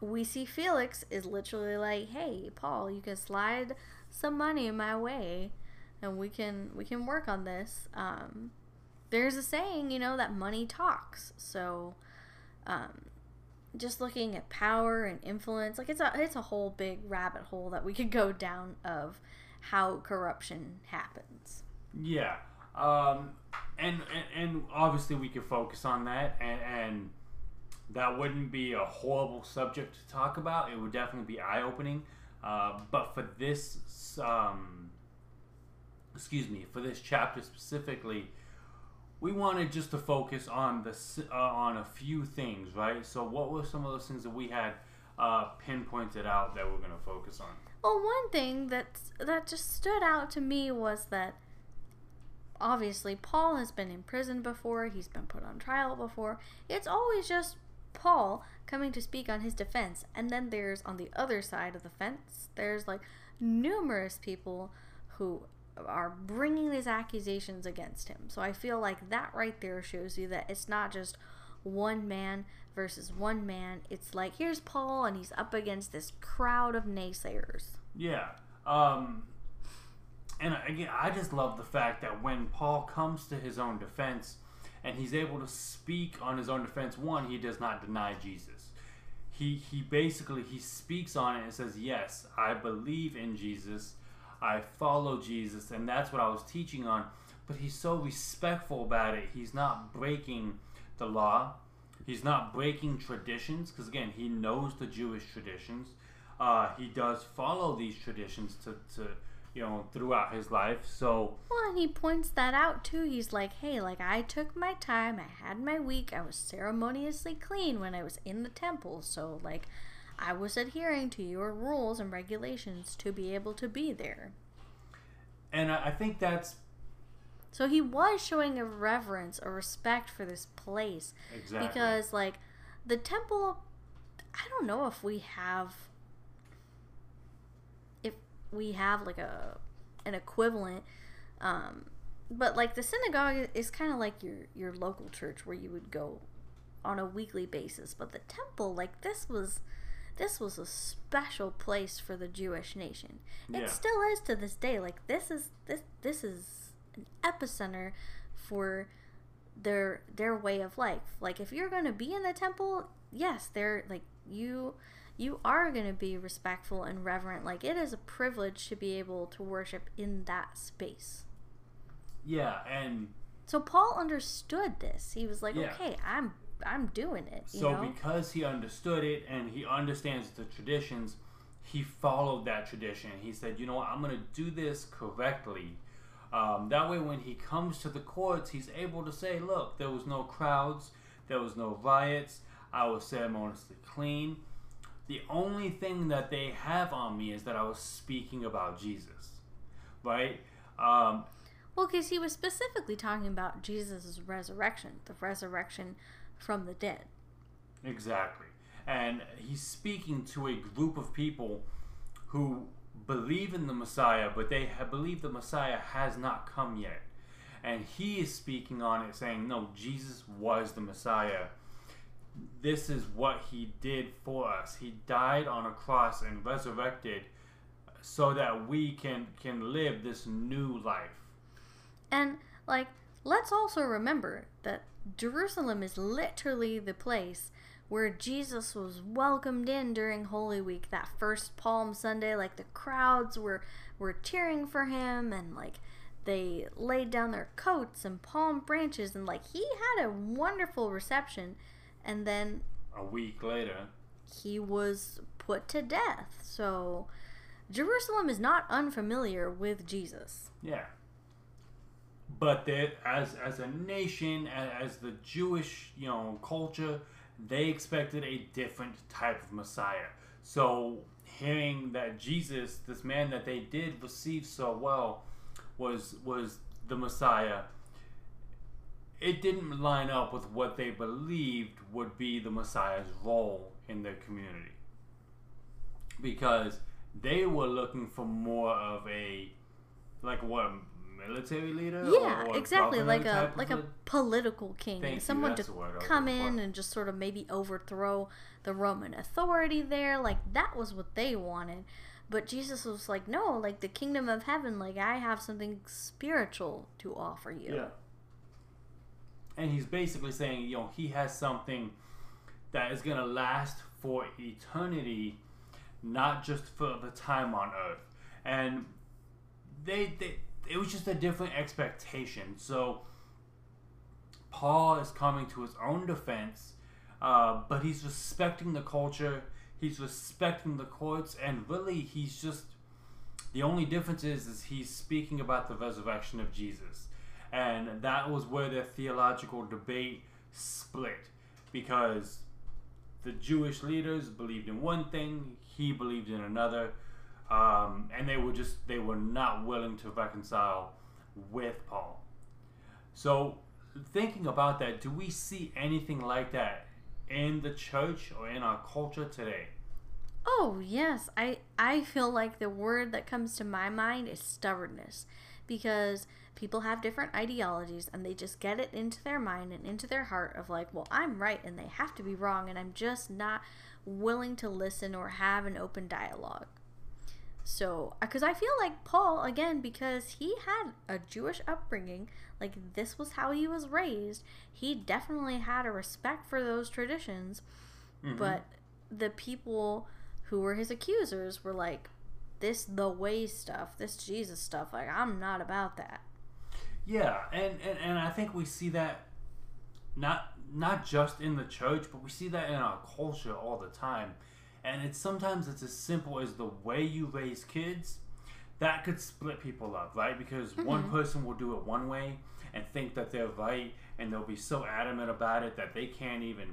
we see felix is literally like hey paul you can slide some money my way and we can we can work on this. Um, there's a saying, you know, that money talks. So, um, just looking at power and influence, like it's a it's a whole big rabbit hole that we could go down of how corruption happens. Yeah, um, and, and and obviously we could focus on that, and, and that wouldn't be a horrible subject to talk about. It would definitely be eye opening. Uh, but for this um, excuse me, for this chapter specifically, we wanted just to focus on the uh, on a few things, right? So, what were some of those things that we had uh, pinpointed out that we're going to focus on? Well, one thing that that just stood out to me was that obviously Paul has been in prison before, he's been put on trial before. It's always just Paul coming to speak on his defense, and then there's on the other side of the fence, there's like numerous people who are bringing these accusations against him. So I feel like that right there shows you that it's not just one man versus one man. It's like here's Paul and he's up against this crowd of naysayers. Yeah. Um and again, I just love the fact that when Paul comes to his own defense and he's able to speak on his own defense, one, he does not deny Jesus. He he basically he speaks on it and says, "Yes, I believe in Jesus." I follow Jesus, and that's what I was teaching on. But he's so respectful about it. He's not breaking the law. He's not breaking traditions because again, he knows the Jewish traditions. Uh, he does follow these traditions to, to you know throughout his life. So well, and he points that out too. He's like, hey, like I took my time. I had my week. I was ceremoniously clean when I was in the temple. So like I was adhering to your rules and regulations to be able to be there. And I think that's. So he was showing a reverence, a respect for this place. Exactly. Because, like, the temple, I don't know if we have. We have, like, a an equivalent. Um, but, like, the synagogue is kind of like your, your local church where you would go on a weekly basis, but the temple, like this was this was a special place for the Jewish nation. It Yeah. still is to this day. Like this is this this is an epicenter for their their way of life. Like if you're going to be in the temple, yes, they're like you you are going to be respectful and reverent. Like it is a privilege to be able to worship in that space. Yeah, and So Paul understood this. He was like, Yeah. "Okay, I'm I'm doing it." You so know? because he understood it and he understands the traditions, he followed that tradition. He said, "You know what? I'm going to do this correctly." Um, that way, when he comes to the courts, he's able to say, "Look, there was no crowds, there was no riots. I was ceremoniously clean. The only thing that they have on me is that I was speaking about Jesus, right?" Um, Well, because he was specifically talking about Jesus' resurrection, the resurrection from the dead. Exactly. And he's speaking to a group of people who believe in the Messiah, but they have believe the Messiah has not come yet. And he is speaking on it, saying, No, Jesus was the Messiah. This is what he did for us. He died on a cross and resurrected so that we can can live this new life. And, like, let's also remember that Jerusalem is literally the place where Jesus was welcomed in during Holy Week, that first Palm Sunday. Like, the crowds were, were cheering for him, and, like, they laid down their coats and palm branches, and, like, he had a wonderful reception. And then A week later, he was put to death. So Jerusalem is not unfamiliar with Jesus. Yeah. But that as as a nation, as the Jewish you know culture, they expected a different type of Messiah. So hearing that Jesus, this man that they did receive so well, was was the Messiah, it didn't line up with what they believed would be the Messiah's role in their community. Because they were looking for more of a like what military leader? Yeah, or, or exactly, like a like a political king, Thank someone that's to the word I was come in and just sort of maybe overthrow the Roman authority there. Like that was what they wanted. But Jesus was like, "No, like the kingdom of heaven, like I have something spiritual to offer you." Yeah. And he's basically saying, you know, he has something that is going to last for eternity, not just for the time on earth. And they, they it was just a different expectation. So Paul is coming to his own defense, uh, but he's respecting the culture, he's respecting the courts, and really he's just the only difference is, is he's speaking about the resurrection of Jesus. And that was where their theological debate split because the Jewish leaders believed in one thing, he believed in another, um, and they were just they were not willing to reconcile with Paul. So, thinking about that, do we see anything like that in the church or in our culture today? Oh, yes. I I feel like the word that comes to my mind is stubbornness because people have different ideologies and they just get it into their mind and into their heart of like, well, I'm right and they have to be wrong and I'm just not willing to listen or have an open dialogue. So, because I feel like Paul, again, because he had a Jewish upbringing, like this was how he was raised, he definitely had a respect for those traditions. Mhm. But the people who were his accusers were like, this the way stuff, this Jesus stuff, like, I'm not about that. Yeah, and, and, and I think we see that not not just in the church, but we see that in our culture all the time. And it's sometimes it's as simple as the way you raise kids that could split people up, right? Because one mm-hmm. person will do it one way and think that they're right, and they'll be so adamant about it that they can't even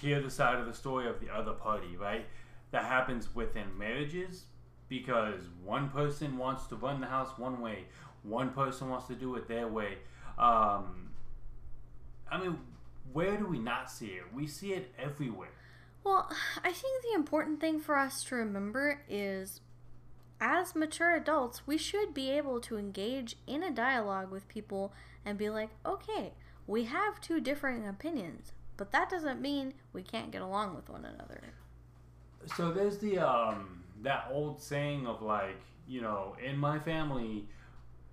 hear the side of the story of the other party, right? That happens within marriages because one person wants to run the house one way, one person wants to do it their way. Um, I mean, where do we not see it? We see it everywhere. Well, I think the important thing for us to remember is as mature adults, we should be able to engage in a dialogue with people and be like, okay, we have two differing opinions, But that doesn't mean we can't get along with one another. So there's the um that old saying of like, you know, in my family,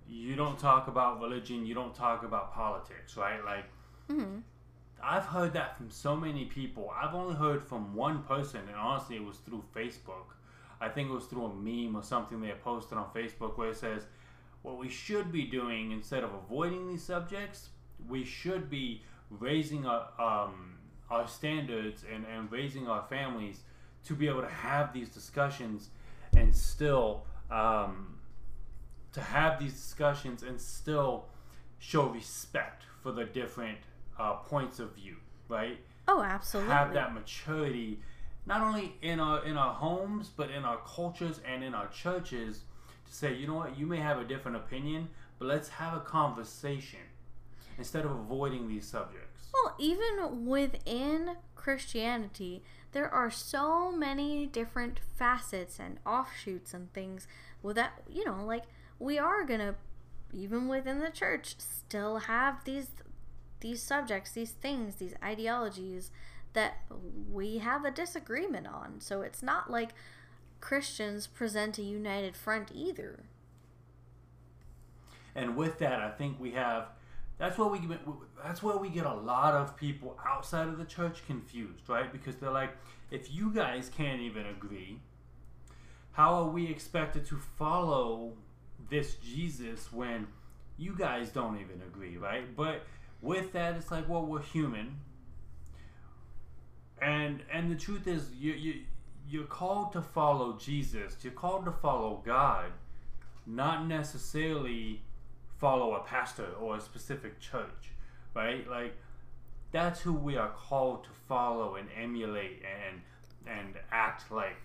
you don't talk about religion, you don't talk about politics, right? Like hmm I've heard that from so many people. I've only heard from one person, and honestly, it was through Facebook. I think it was through a meme or something they had posted on Facebook where it says, What we should be doing instead of avoiding these subjects, we should be raising our, um, our standards and, and raising our families to be able to have these discussions and still um, to have these discussions and still show respect for the different uh, points of view, right? Oh, absolutely. Have that maturity, not only in our in our homes, but in our cultures and in our churches, to say, you know what, you may have a different opinion, but let's have a conversation instead of avoiding these subjects. Well, even within Christianity, there are so many different facets and offshoots and things with that, you know, like we are to even within the church still have these these subjects, these things, these ideologies that we have a disagreement on. So it's not like Christians present a united front either. And with that, I think we have that's where we get that's where we get a lot of people outside of the church confused, right? Because they're like, if you guys can't even agree, how are we expected to follow this Jesus when you guys don't even agree, right? But with that, it's like, well, we're human, and and the truth is, you you you're called to follow Jesus. You're called to follow God, not necessarily follow a pastor or a specific church, right? Like that's who we are called to follow and emulate and and act like.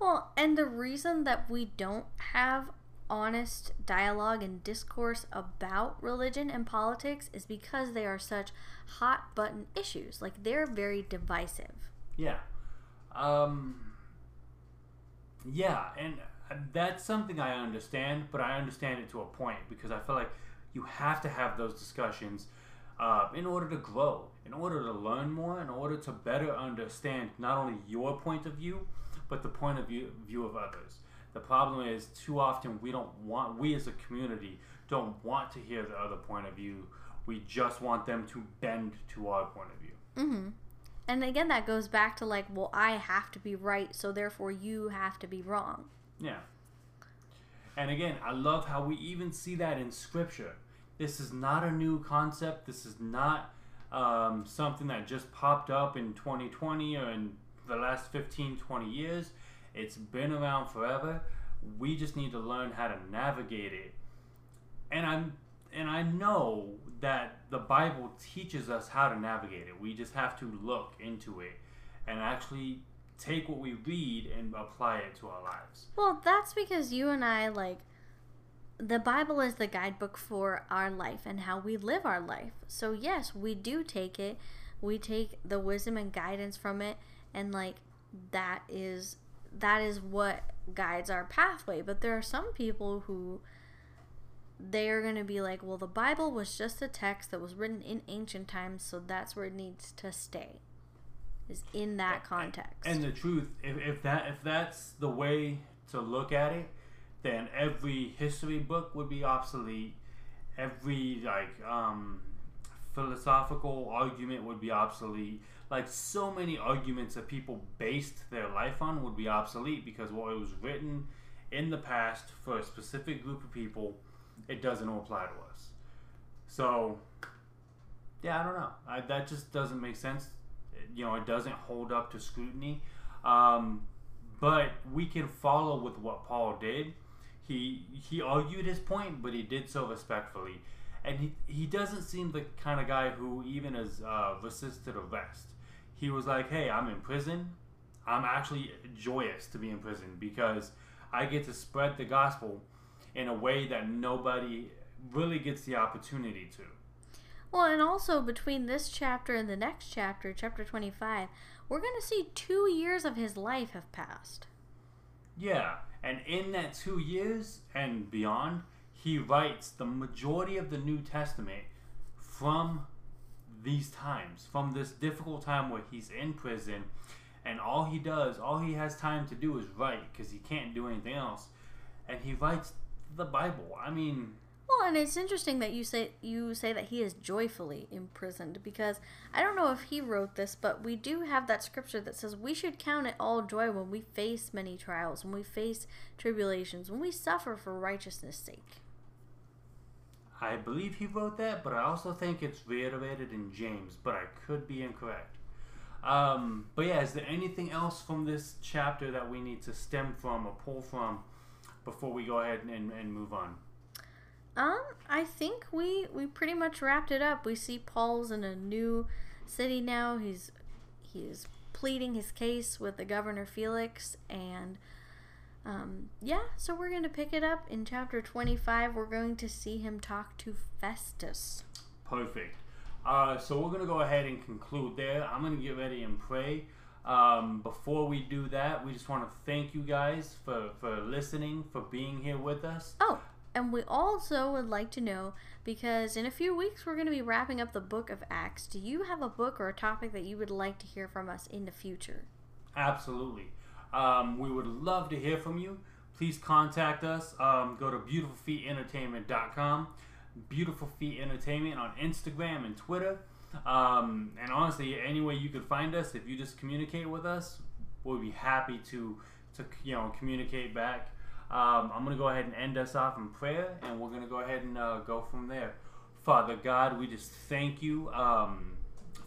Well, and the reason that we don't have honest dialogue and discourse about religion and politics is because they are such hot button issues. Like they're very divisive. Yeah. Um yeah, and that's something I understand, but I understand it to a point because I feel like you have to have those discussions uh, in order to grow, in order to learn more, in order to better understand not only your point of view, but the point of view, view of others. The problem is too often we don't want, we as a community don't want to hear the other point of view. We just want them to bend to our point of view. Mm-hmm. And again, that goes back to like, well, I have to be right, so therefore you have to be wrong. Yeah. And again, I love how we even see that in scripture. This is not a new concept. This is not um, something that just popped up in 2020 or in the last 15, 20 years. It's been around forever. We just need to learn how to navigate it. And I'm and I know that the Bible teaches us how to navigate it. We just have to look into it and actually take what we read and apply it to our lives. Well, that's because you and I like the Bible is the guidebook for our life and how we live our life. So yes, we do take it. We take the wisdom and guidance from it and like that is that is what guides our pathway. But there are some people who they are going to be like, well, the Bible was just a text that was written in ancient times, so that's where it needs to stay. Is in that context. And the truth, if, if that if that's the way to look at it, then every history book would be obsolete. Every like um, philosophical argument would be obsolete. Like so many arguments that people based their life on would be obsolete because what it was written in the past for a specific group of people, it doesn't apply to us. So, yeah, I don't know. I, that just doesn't make sense. You know, it doesn't hold up to scrutiny. Um, but we can follow with what Paul did. He he argued his point, but he did so respectfully, and he he doesn't seem the kind of guy who even has uh, resisted arrest. He was like, "Hey, I'm in prison. I'm actually joyous to be in prison because I get to spread the gospel in a way that nobody really gets the opportunity to." Well, and also between this chapter and the next chapter, chapter 25, we're going to see two years of his life have passed. Yeah, and in that two years and beyond, he writes the majority of the New Testament from these times, from this difficult time where he's in prison, and all he does, all he has time to do is write because he can't do anything else, and he writes the Bible. I mean, Well, and it's interesting that you say you say that he is joyfully imprisoned because I don't know if he wrote this, but we do have that scripture that says we should count it all joy when we face many trials, when we face tribulations, when we suffer for righteousness' sake. I believe he wrote that, but I also think it's reiterated in James, but I could be incorrect. Um, but yeah, is there anything else from this chapter that we need to stem from or pull from before we go ahead and, and move on? Um, I think we we pretty much wrapped it up. We see Paul's in a new city now. He's he's pleading his case with the governor Felix, and um, yeah. So we're gonna pick it up in chapter twenty five. We're going to see him talk to Festus. Perfect. Uh, so we're going to go ahead and conclude there. I'm going to get ready and pray. Um, before we do that, we just want to thank you guys for, for listening, for being here with us. Oh, and we also would like to know because in a few weeks we're going to be wrapping up the book of Acts. Do you have a book or a topic that you would like to hear from us in the future? Absolutely. Um, we would love to hear from you. Please contact us. Um, go to beautifulfeetentertainment.com. Beautiful Feet Entertainment on Instagram and Twitter. Um, and honestly, any way you could find us, if you just communicate with us, we'll be happy to to you know communicate back. Um, I'm gonna go ahead and end us off in prayer, and we're gonna go ahead and uh, go from there. Father God, we just thank you um,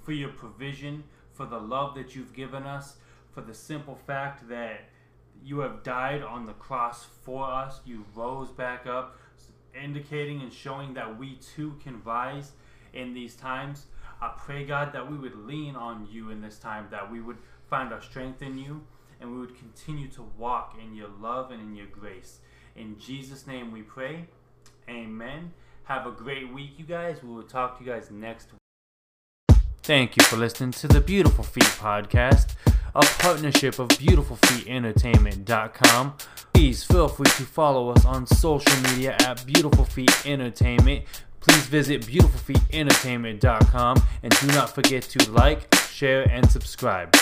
for your provision, for the love that you've given us, for the simple fact that you have died on the cross for us. You rose back up, indicating and showing that we too can rise in these times. I pray, God, that we would lean on you in this time, that we would find our strength in you, and we would continue to walk in your love and in your grace. In Jesus' name we pray. Amen. Have a great week, you guys. We will talk to you guys next week. Thank you for listening to the Beautiful Feet Podcast, a partnership of BeautifulFeetEntertainment.com. Please feel free to follow us on social media at Beautiful Feet Entertainment. Please visit BeautifulFeetEntertainment.com and do not forget to like, share, and subscribe.